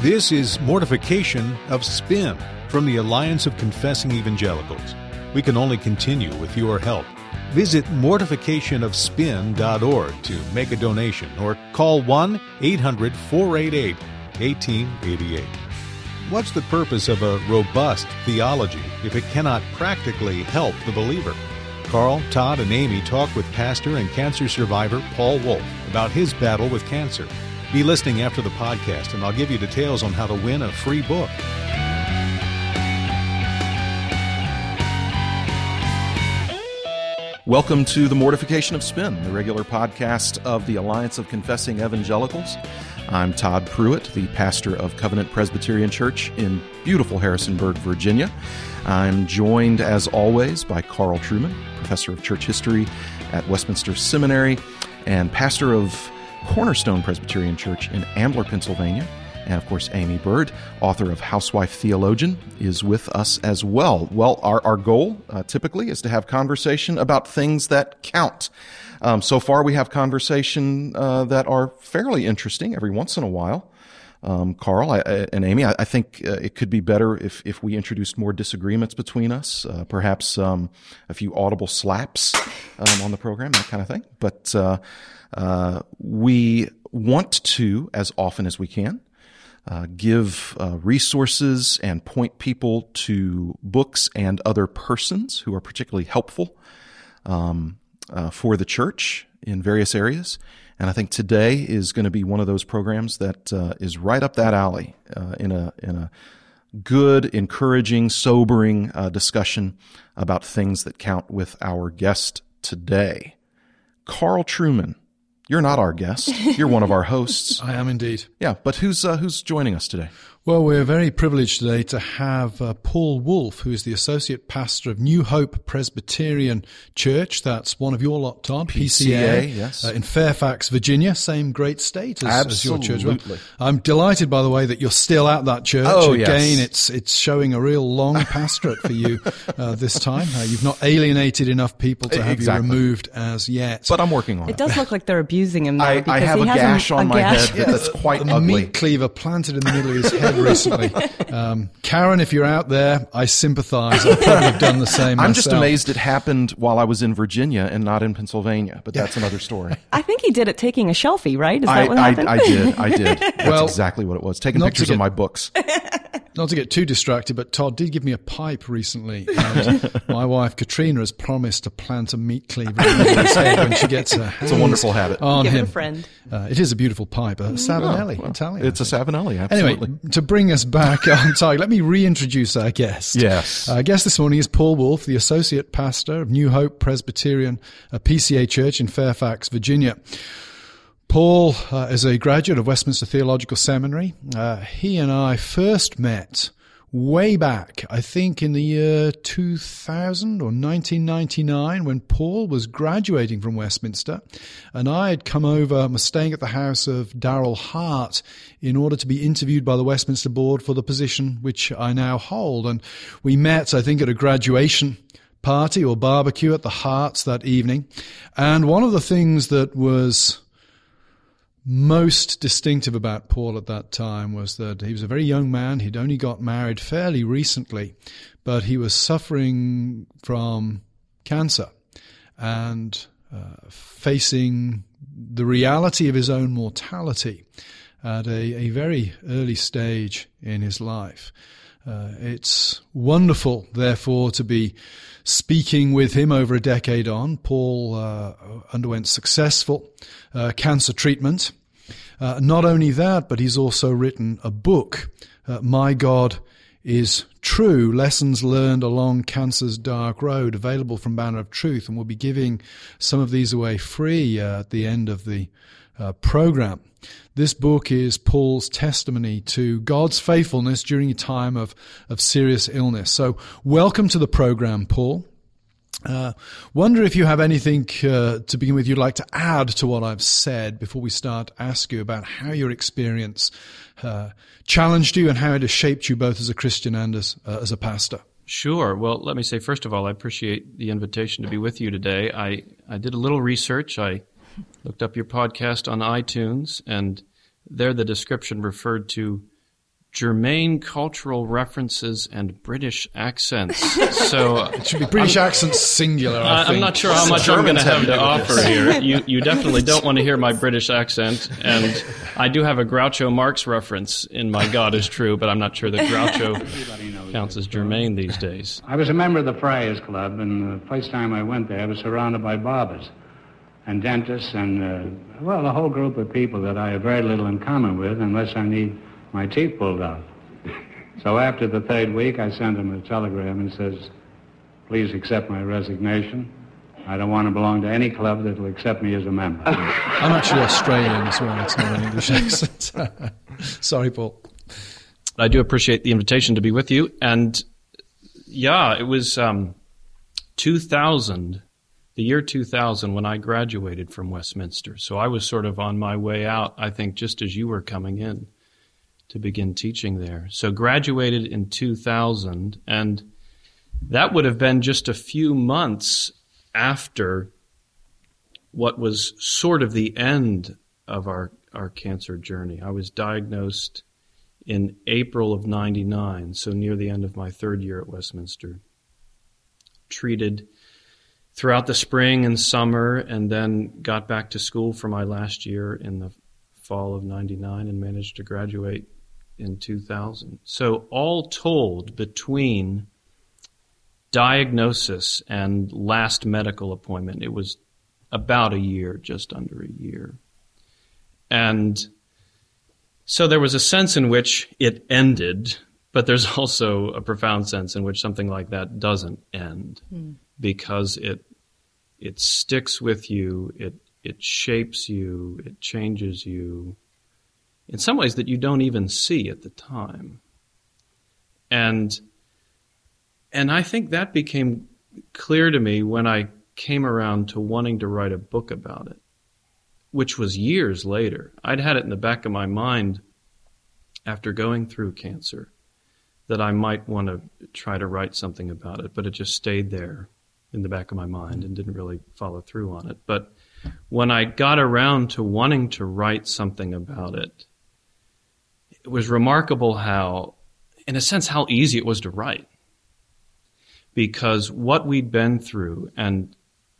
This is Mortification of Spin from the Alliance of Confessing Evangelicals. We can only continue with your help. Visit mortificationofspin.org to make a donation or call 1 800 488 1888. What's the purpose of a robust theology if it cannot practically help the believer? Carl, Todd, and Aimee talk with pastor and cancer survivor Paul Wolfe about his battle with cancer. Be listening after the podcast, and I'll give you details on how to win a free book. Welcome to the Mortification of Spin, the regular podcast of the Alliance of Confessing Evangelicals. I'm Todd Pruitt, the pastor of Covenant Presbyterian Church in beautiful Harrisonburg, Virginia. I'm joined, as always, by Carl Trueman, professor of church history at Westminster Seminary and pastor of Cornerstone Presbyterian Church in Ambler, Pennsylvania. And of course, Aimee Byrd, author of Housewife Theologian, is with us as well. Well, our, our goal uh, typically is to have conversation about things that count. Um, so far, we have conversation uh, that are fairly interesting every once in a while. Um, Carl I, and Aimee, I, I think uh, it could be better if, if we introduced more disagreements between us, uh, perhaps um, a few audible slaps um, on the program, that kind of thing. But uh, uh, we want to, as often as we can, uh, give uh, resources and point people to books and other persons who are particularly helpful um, for the church in various areas. And I think today is going to be one of those programs that uh, is right up that alley uh, in a in a good, encouraging, sobering uh, discussion about things that count with our guest today, Carl Trueman. You're not our guest. You're one of our hosts. I am indeed. Yeah, but who's uh, who's joining us today? Well, we're very privileged today to have uh, Paul Wolfe, who is the associate pastor of New Hope Presbyterian Church. That's one of your lot, Todd. PCA, PCA yes. uh, in Fairfax, Virginia. Same great state as, as your church. Absolutely. I'm delighted, by the way, that you're still at that church. Oh, yes. Again, it's it's showing a real long pastorate for you uh, this time. Uh, you've not alienated enough people to have Exactly. you removed as yet. But I'm working on it. It does look like they're abusing him though, I, because I have he a has gash a, on a my gash. head that- that's quite a ugly. meat cleaver planted in the middle of his head recently. Um, Karen, if you're out there, I sympathise. I probably have done the same. I'm just amazed it happened while I was in Virginia and not in Pennsylvania, but that's another story. I think he did it taking a selfie, right? Is I, that what happened? I did. I did. That's Well, exactly what it was. Taking pictures get- of my books. Not to get too distracted, but Todd did give me a pipe recently. And my wife Katrina has promised to plant a meat cleaver in the middle of his head when she gets her It's a wonderful habit. on Give it a him. friend. Uh, it is a beautiful pipe, a Savinelli, Oh, well, Italian. It's a Savinelli, absolutely. Anyway, to bring us back on target, let me reintroduce our guest. Yes. Our guest this morning is Paul Wolfe, the Associate Pastor of New Hope Presbyterian a PCA Church in Fairfax, Virginia. Paul uh, is a graduate of Westminster Theological Seminary. Uh, he and I first met way back, I think in the year 2000 or 1999 when Paul was graduating from Westminster and I had come over, was staying at the house of Darryl Hart in order to be interviewed by the Westminster board for the position which I now hold. And we met, I think, at a graduation party or barbecue at the Harts that evening. And one of the things that was most distinctive about Paul at that time was that he was a very young man. He'd only got married fairly recently, but he was suffering from cancer and uh, facing the reality of his own mortality at a, a very early stage in his life. Uh, it's wonderful, therefore, to be speaking with him over a decade on. Paul uh, underwent successful uh, cancer treatment. Uh, not only that, but he's also written a book, uh, My God is True Lessons Learned Along Cancer's Dark Road, available from Banner of Truth. And we'll be giving some of these away free uh, at the end of the uh, program. This book is Paul's testimony to God's faithfulness during a time of, of serious illness. So, welcome to the program, Paul. Uh, wonder if you have anything uh, to begin with you'd like to add to what I've said before we start ask you about how your experience uh, challenged you and how it has shaped you both as a Christian and as uh, as a pastor. Sure. Well, let me say first of all, I appreciate the invitation to be with you today. I, I did a little research. I looked up your podcast on iTunes, and there the description referred to germane cultural references and British accents. So it should be British I'm, accents singular. I am not sure how much I'm going to have to offer here. You you definitely don't want to hear my British accent, and I do have a Groucho Marx reference in my God is True, but I'm not sure that Groucho counts as germane these days. I was a member of the Friars Club, and the first time I went there, I was surrounded by barbers and dentists and uh, well, a whole group of people that I have very little in common with, unless I need my teeth pulled out. so after the third week, I sent him a telegram and says, please accept my resignation. I don't want to belong to any club that will accept me as a member. I'm actually Australian as well. It's not an English accent. Sorry, Paul. I do appreciate the invitation to be with you. And yeah, it was um, 2000, the year 2000, when I graduated from Westminster. So I was sort of on my way out, I think, just as you were coming in to begin teaching there. So graduated in 2000, and that would have been just a few months after what was sort of the end of our, our cancer journey. I was diagnosed in April of 99, so near the end of my third year at Westminster. Treated throughout the spring and summer, and then got back to school for my last year in the fall of 99 and managed to graduate in 2000. So, all told, between diagnosis and last medical appointment, it was about a year, just under a year. And so there was a sense in which it ended, but there's also a profound sense in which something like that doesn't end mm. Because it it sticks with you, it it shapes you, it changes you, in some ways that you don't even see at the time. And and I think that became clear to me when I came around to wanting to write a book about it, which was years later. I'd had it in the back of my mind after going through cancer that I might want to try to write something about it, but it just stayed there in the back of my mind and didn't really follow through on it. But when I got around to wanting to write something about it, it was remarkable how, in a sense, how easy it was to write. Because what we'd been through and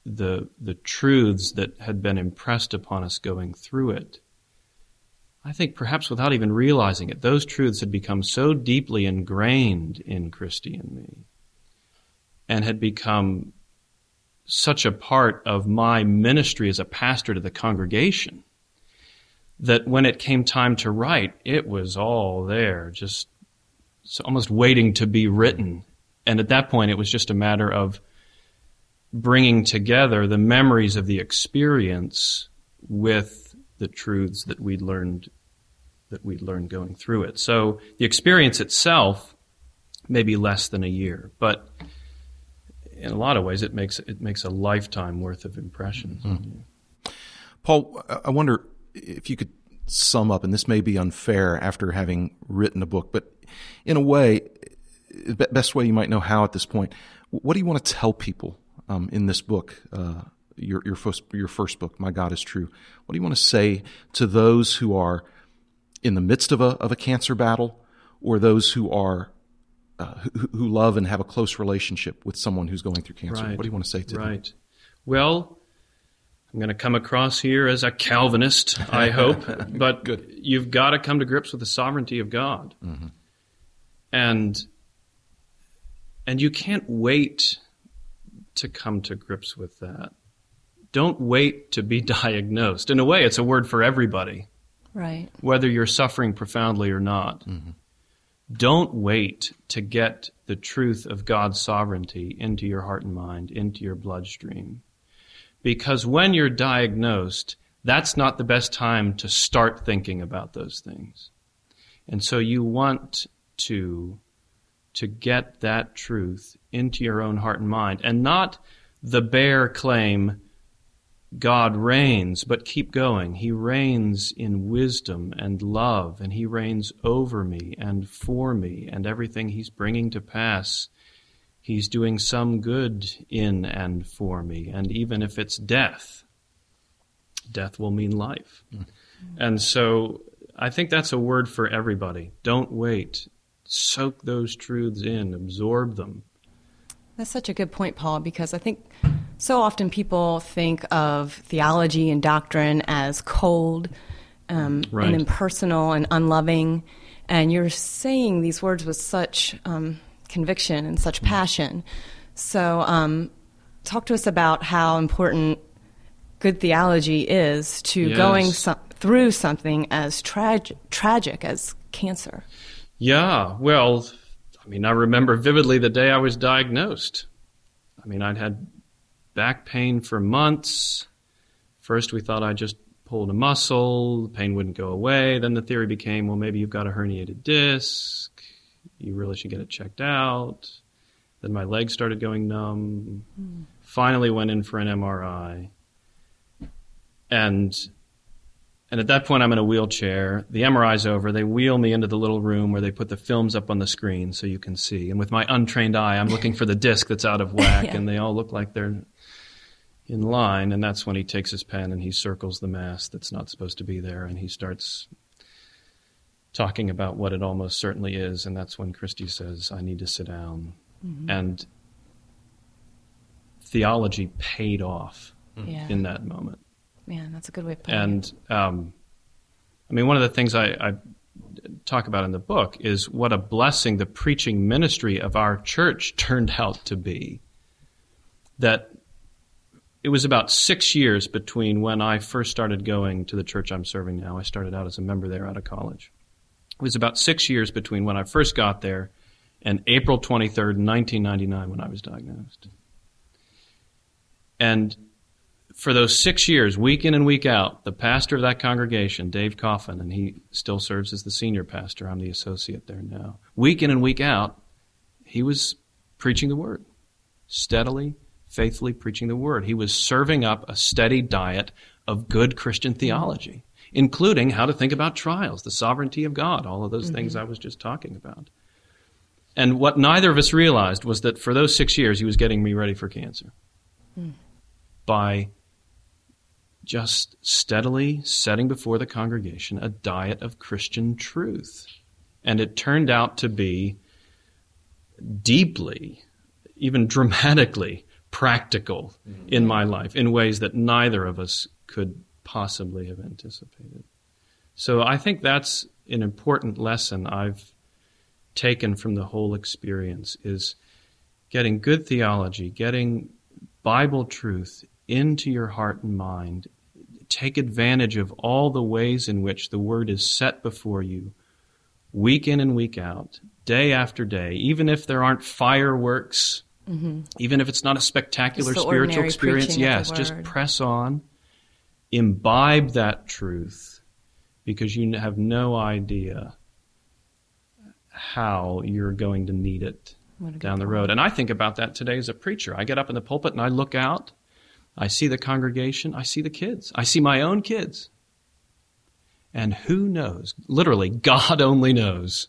the, the truths that had been impressed upon us going through it, I think perhaps without even realizing it, those truths had become so deeply ingrained in Christy and me and had become such a part of my ministry as a pastor to the congregation that when it came time to write, it was all there, just almost waiting to be written. And at that point, it was just a matter of bringing together the memories of the experience with the truths that we'd learned that we'd learned going through it. So the experience itself may be less than a year, but in a lot of ways, it makes it makes a lifetime worth of impressions. Mm-hmm. Paul, I wonder if you could sum up, and this may be unfair after having written a book, but in a way, the best way you might know how at this point, what do you want to tell people um, in this book, uh, your, your, first, your first book, My God is True? What do you want to say to those who are in the midst of a, of a cancer battle or those who are uh, who, who, love and have a close relationship with someone who's going through cancer? Right. What do you want to say to right. them? Right. Well, I'm going to come across here as a Calvinist, I hope, but Good. you've got to come to grips with the sovereignty of God. Mm-hmm. And and you can't wait to come to grips with that. Don't wait to be diagnosed. In a way, it's a word for everybody. Right. Whether you're suffering profoundly or not. Mm-hmm. Don't wait to get the truth of God's sovereignty into your heart and mind, into your bloodstream because when you're diagnosed, that's not the best time to start thinking about those things. And so you want to to get that truth into your own heart and mind and not the bare claim God reigns, but keep going. He reigns in wisdom and love, and He reigns over me and for me and everything He's bringing to pass He's doing some good in and for me. And even if it's death, death will mean life. Mm. And so I think that's a word for everybody. Don't wait. Soak those truths in, absorb them. That's such a good point, Paul, because I think so often people think of theology and doctrine as cold um, Right. and impersonal and unloving. And you're saying these words with such um, conviction and such passion. So, um, talk to us about how important good theology is to Yes. going so- through something as trag- tragic as cancer. Yeah, well, I mean, I remember vividly the day I was diagnosed. I mean, I'd had back pain for months. First, we thought I just pulled a muscle, the pain wouldn't go away. Then the theory became, well, maybe you've got a herniated disc. You really should get it checked out. Then my legs started going numb. Finally, went in for an MRI. And and at that point, I'm in a wheelchair. The MRI's over. They wheel me into the little room where they put the films up on the screen so you can see. And with my untrained eye, I'm looking for the disc that's out of whack, Yeah. and they all look like they're in line. And that's when he takes his pen and he circles the mass that's not supposed to be there, and he starts talking about what it almost certainly is. And that's when Christy says, I need to sit down. And theology paid off Yeah. in that moment. Man, that's a good way of putting it. And um, I mean, one of the things I, I talk about in the book is what a blessing the preaching ministry of our church turned out to be. That it was about six years between when I first started going to the church I'm serving now. I started out as a member there out of college. It was about six years between when I first got there and April 23rd, 1999, when I was diagnosed. And for those six years, week in and week out, the pastor of that congregation, Dave Coffin, and he still serves as the senior pastor. I'm the associate there now. Week in and week out, he was preaching the word, steadily, faithfully preaching the word. He was serving up a steady diet of good Christian theology, including how to think about trials, the sovereignty of God, all of those mm-hmm. things I was just talking about. And what neither of us realized was that for those six years, he was getting me ready for cancer mm. by just steadily setting before the congregation a diet of Christian truth. And it turned out to be deeply, even dramatically practical mm-hmm. in my life in ways that neither of us could possibly have anticipated. So I think that's an important lesson I've taken from the whole experience is getting good theology, getting Bible truth into your heart and mind. Take advantage of all the ways in which the Word is set before you, week in and week out, day after day, even if there aren't fireworks, Mm-hmm. even if it's not a spectacular spiritual experience. preaching of the Yes, just press on, imbibe that truth, because you have no idea how you're going to need it What a good down the road. And I think about that today as a preacher. I get up in the pulpit and I look out. I see the congregation. I see the kids. I see my own kids. And who knows? Literally, God only knows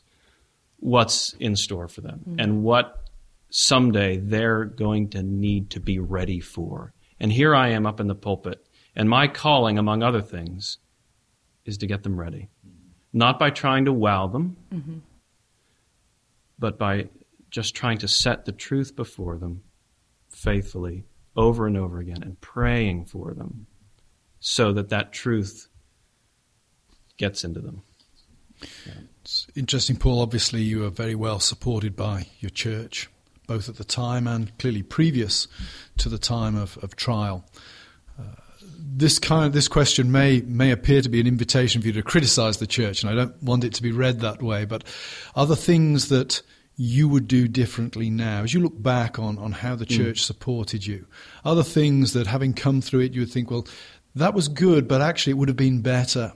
what's in store for them mm-hmm. and what someday they're going to need to be ready for. And here I am up in the pulpit. And my calling, among other things, is to get them ready. Not by trying to wow them, mm-hmm. but by just trying to set the truth before them faithfully over and over again and praying for them so that that truth gets into them. It's interesting, Paul. Obviously, you are very well supported by your church, both at the time and clearly previous to the time of, of trial. Uh, this kind this question may may appear to be an invitation for you to criticize the church, and I don't want it to be read that way. But are there things that you would do differently now as you look back on, on how the church supported you? Are there things that, having come through it, you would think, well, that was good, but actually it would have been better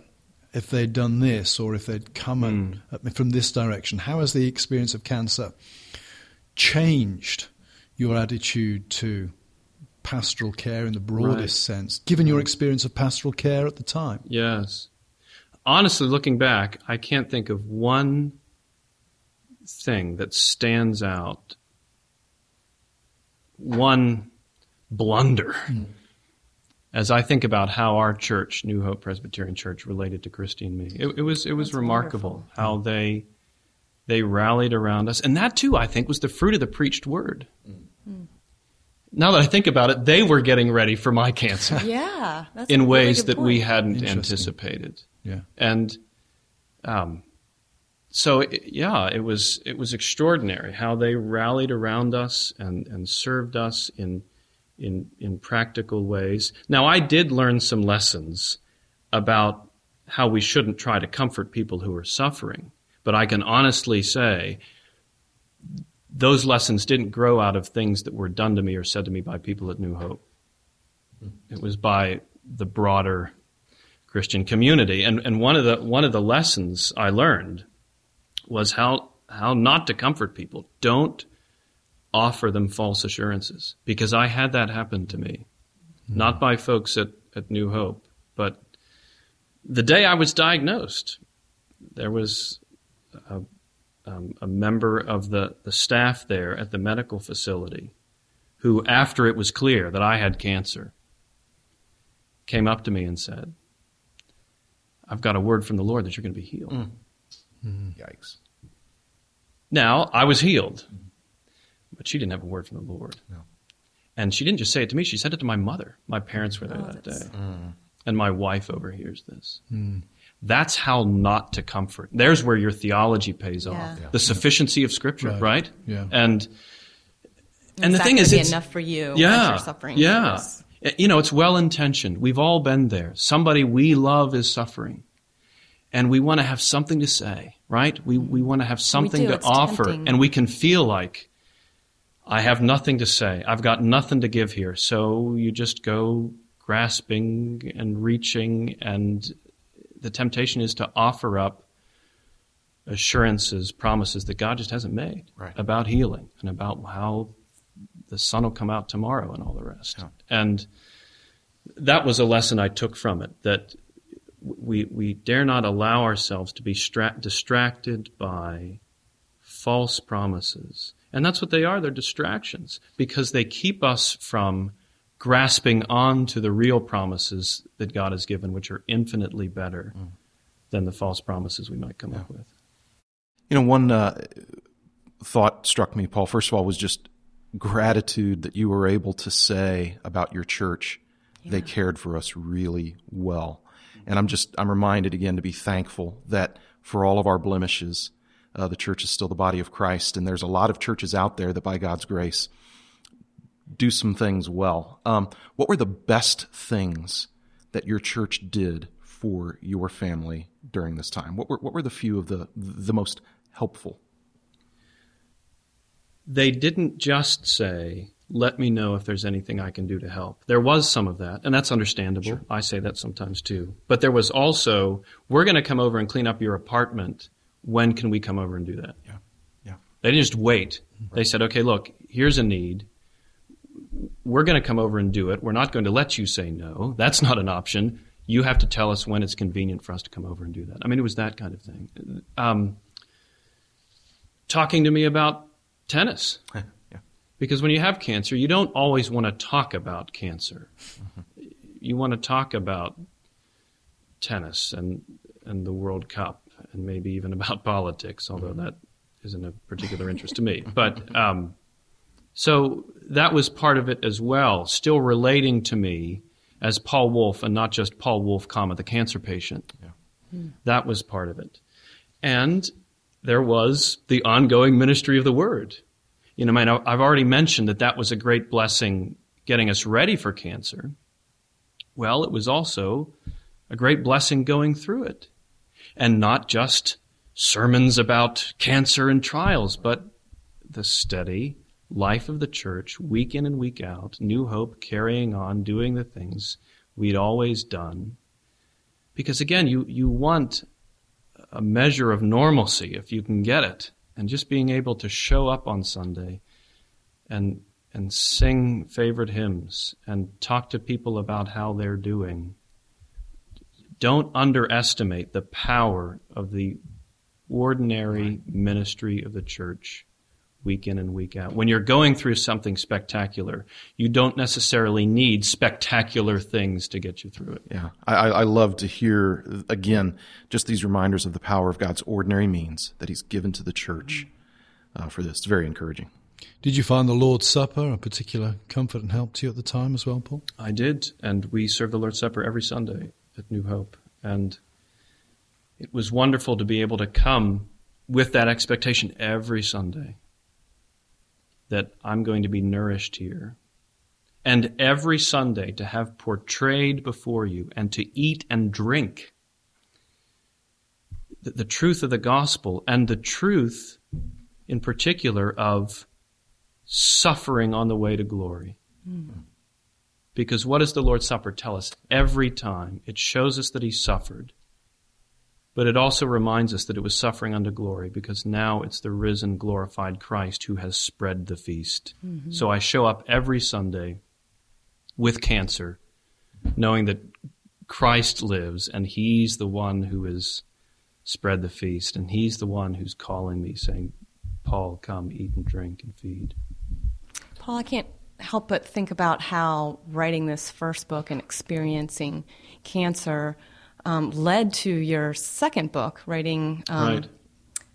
if they'd done this or if they'd come me from this direction? How has the experience of cancer changed your attitude to pastoral care in the broadest Right. sense, given your experience of pastoral care at the time? Yes. Honestly, looking back, I can't think of one thing that stands out, one blunder hmm. as I think about how our church, New Hope Presbyterian Church, related to Christy and me. It, it was it was That's remarkable wonderful. how they they rallied around us, and that too, I think, was the fruit of the preached word. Now that I think about it, they were getting ready for my cancer Yeah, that's in really ways good that we hadn't anticipated. Yeah. And um, so, it, yeah, it was it was extraordinary how they rallied around us and, and served us in in in practical ways. Now, I did learn some lessons about how we shouldn't try to comfort people who are suffering, but I can honestly say those lessons didn't grow out of things that were done to me or said to me by people at New Hope. It was by the broader Christian community. And, and one, of the, one of the lessons I learned was how, how not to comfort people. Don't offer them false assurances, because I had that happen to me. Hmm. Not by folks at, at New Hope, but the day I was diagnosed, there was a, um, a member of the, the staff there at the medical facility who, after it was clear that I had cancer, came up to me and said, I've got a word from the Lord that you're going to be healed. Mm. Mm-hmm. Yikes. Now, I was healed, but she didn't have a word from the Lord. No. And she didn't just say it to me, she said it to my mother. My parents were there Oh, that day. that's- And my wife overhears this. Mm. That's how not to comfort. There's where your theology pays Yeah. off. Yeah. The sufficiency of Scripture, Right. right? Yeah. And and Is the thing is, be it's enough for you. yeah, suffering. yeah. Yes. You know, it's well intentioned. We've all been there. Somebody we love is suffering, and we want to have something to say, right? We we want to have something to It's offer, tempting. and we can feel like I have nothing to say. I've got nothing to give here. So you just go grasping and reaching, and the temptation is to offer up assurances, promises that God just hasn't made Right. about healing and about how the sun will come out tomorrow and all the rest. Yeah. And that was a lesson I took from it that we, we dare not allow ourselves to be stra- distracted by false promises. And that's what they are. They're distractions because they keep us from grasping on to the real promises that God has given, which are infinitely better than the false promises we might come up with. You know, one uh, thought struck me, Paul. First of all, was just gratitude that you were able to say about your church they cared for us really well. And I'm just I'm reminded again to be thankful that for all of our blemishes, uh, the church is still the body of Christ, and there's a lot of churches out there that, by God's grace, do some things well. Um, what were the best things that your church did for your family during this time? What were what were the few of the the most helpful? they didn't just say, let me know if there's anything I can do to help. There was some of that, and that's understandable. I say that sometimes too. But there was also, we're going to come over and clean up your apartment. When can we come over and do that? Yeah, yeah. They didn't just wait. They said, okay, look, here's a need. We're going to come over and do it. We're not going to let you say no. That's not an option. You have to tell us when it's convenient for us to come over and do that. I mean, it was that kind of thing. Um, talking to me about tennis yeah. because when you have cancer, you don't always want to talk about cancer. You want to talk about tennis and and the World Cup and maybe even about politics, although that isn't of particular interest to me. But um, so that was part of it as well, still relating to me as Paul Wolfe and not just Paul Wolfe, comma the cancer patient. That was part of it, and there was the ongoing ministry of the word. You know, I mean, I've already mentioned that that was a great blessing getting us ready for cancer. Well, it was also a great blessing going through it. And not just sermons about cancer and trials, but the steady life of the church, week in and week out, New Hope carrying on, doing the things we'd always done. Because again, you, you want a measure of normalcy if you can get it. And just being able to show up on Sunday and and sing favorite hymns and talk to people about how they're doing. Don't underestimate the power of the ordinary ministry of the church week in and week out. When you're going through something spectacular, you don't necessarily need spectacular things to get you through it. Yeah, I, I love to hear again just these reminders of the power of God's ordinary means that He's given to the church uh, for this. It's very encouraging. Did you find the Lord's Supper a particular comfort and help to you at the time as well, Paul? I did, and we serve the Lord's Supper every Sunday at New Hope, and it was wonderful to be able to come with that expectation every Sunday that I'm going to be nourished here. And every Sunday to have portrayed before you and to eat and drink the, the truth of the gospel and the truth in particular of suffering on the way to glory. Mm. Because what does the Lord's Supper tell us every time? It shows us that He suffered. But it also reminds us that it was suffering unto glory because now it's the risen, glorified Christ who has spread the feast. Mm-hmm. So I show up every Sunday with cancer, knowing that Christ lives and He's the one who has spread the feast and He's the one who's calling me, saying, Paul, come, eat and drink and feed. Paul, I can't help but think about how writing this first book and experiencing cancer um, led to your second book, writing um, right.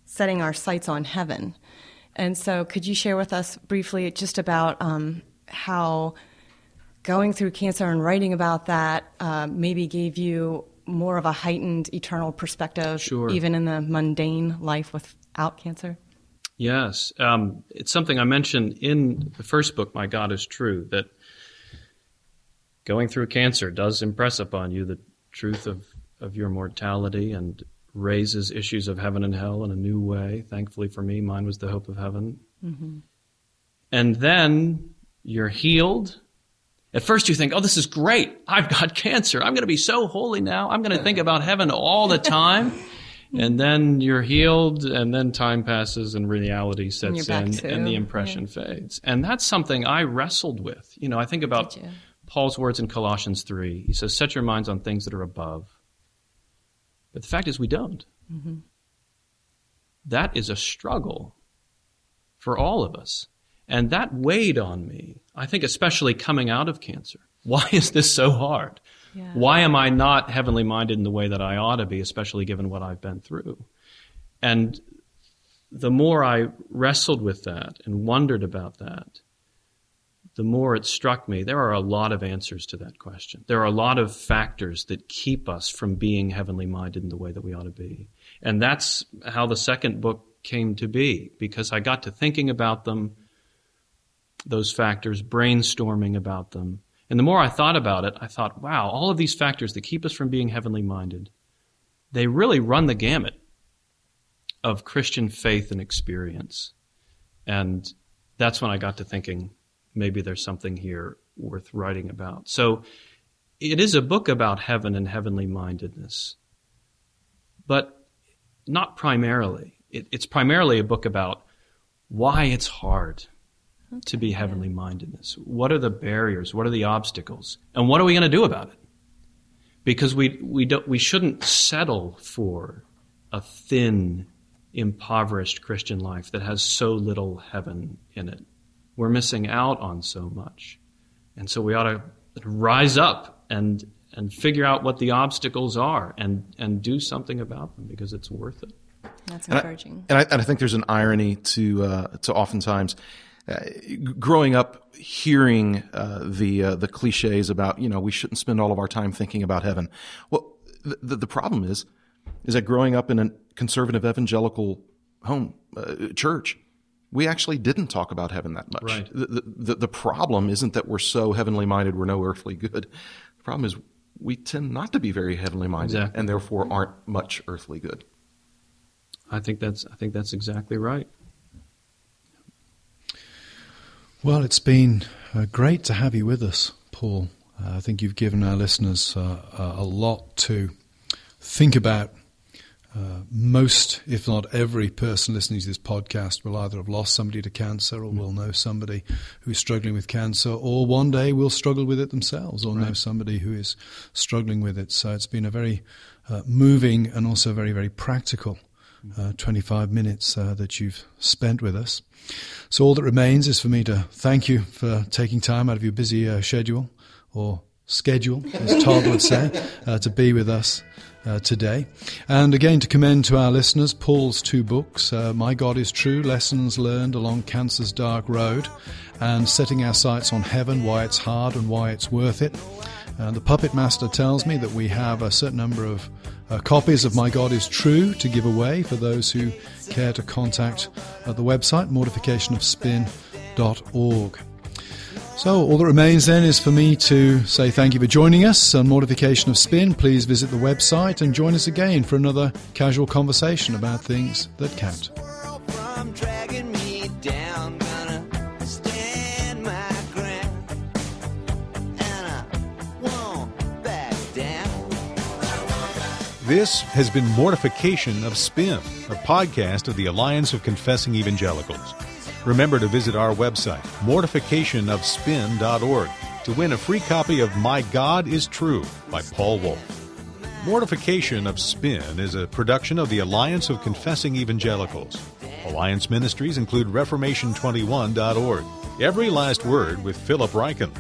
Setting Our Sights on Heaven. And so, could you share with us briefly just about um, how going through cancer and writing about that uh, maybe gave you more of a heightened eternal perspective, sure. even in the mundane life without cancer? Yes. Um, it's something I mentioned in the first book, My God is True, that going through cancer does impress upon you the truth of of your mortality and raises issues of heaven and hell in a new way. Thankfully for me, mine was the hope of heaven. Mm-hmm. And then you're healed. At first, you think, oh, this is great. I've got cancer. I'm going to be so holy now. I'm going to think about heaven all the time. and then you're healed, and then time passes, and reality sets in, and the impression yeah. fades. And that's something I wrestled with. You know, I think about Paul's words in Colossians 3. He says, Set your minds on things that are above but the fact is, we don't. Mm-hmm. That is a struggle for all of us. And that weighed on me, I think, especially coming out of cancer. Why is this so hard? Yeah. Why am I not heavenly minded in the way that I ought to be, especially given what I've been through? And the more I wrestled with that and wondered about that, the more it struck me there are a lot of answers to that question. There are a lot of factors that keep us from being heavenly minded in the way that we ought to be. And that's how the second book came to be, because I got to thinking about them, those factors, brainstorming about them. And the more I thought about it, I thought, wow, all of these factors that keep us from being heavenly minded, they really run the gamut of Christian faith and experience. And that's when I got to thinking, maybe there's something here worth writing about. So it is a book about heaven and heavenly mindedness, but not primarily. It, it's primarily a book about why it's hard okay. to be heavenly mindedness. What are the barriers? What are the obstacles? And what are we going to do about it? Because we, we, don't, we shouldn't settle for a thin, impoverished Christian life that has so little heaven in it we're missing out on so much. And so we ought to rise up and and figure out what the obstacles are and and do something about them because it's worth it. That's encouraging. And I, and I, and I think there's an irony to uh, to oftentimes. Uh, growing up, hearing uh, the uh, the cliches about you know we shouldn't spend all of our time thinking about heaven. Well, the, the problem is is that growing up in a conservative evangelical home uh, church, we actually didn't talk about heaven that much. Right. The, the, the, problem isn't that we're so heavenly minded, we're no earthly good. The problem is we tend not to be very heavenly minded exactly. and therefore aren't much earthly good. I think that's I think that's exactly right. Well, it's been uh, great to have you with us, Paul. Uh, I think you've given our listeners uh, a lot to think about uh, most, if not every person listening to this podcast will either have lost somebody to cancer or will know somebody who's struggling with cancer or one day will struggle with it themselves or right. know somebody who is struggling with it. So it's been a very uh, moving and also very, very practical uh, 25 minutes uh, that you've spent with us. So all that remains is for me to thank you for taking time out of your busy uh, schedule or schedule, as Todd would say, uh, to be with us uh, today. And again, to commend to our listeners Paul's two books, uh, My God is True Lessons Learned Along Cancer's Dark Road, and Setting Our Sights on Heaven Why It's Hard and Why It's Worth It. Uh, the Puppet Master tells me that we have a certain number of uh, copies of My God is True to give away for those who care to contact uh, the website, mortificationofspin.org. So, all that remains then is for me to say thank you for joining us on Mortification of Spin. Please visit the website and join us again for another casual conversation about things that count. This has been Mortification of Spin, a podcast of the Alliance of Confessing Evangelicals. Remember to visit our website, mortificationofspin.org, to win a free copy of My God is True by Paul Wolfe. Mortification of Spin is a production of the Alliance of Confessing Evangelicals. Alliance ministries include Reformation21.org, Every Last Word with Philip Ryken,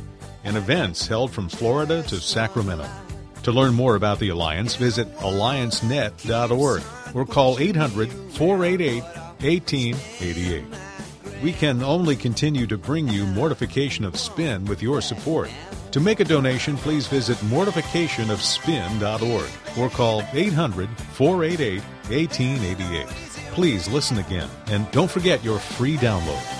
and events held from Florida to Sacramento. To learn more about the Alliance, visit alliancenet.org or call 800 488 1888. We can only continue to bring you Mortification of Spin with your support. To make a donation, please visit mortificationofspin.org or call 800 488 1888. Please listen again and don't forget your free download.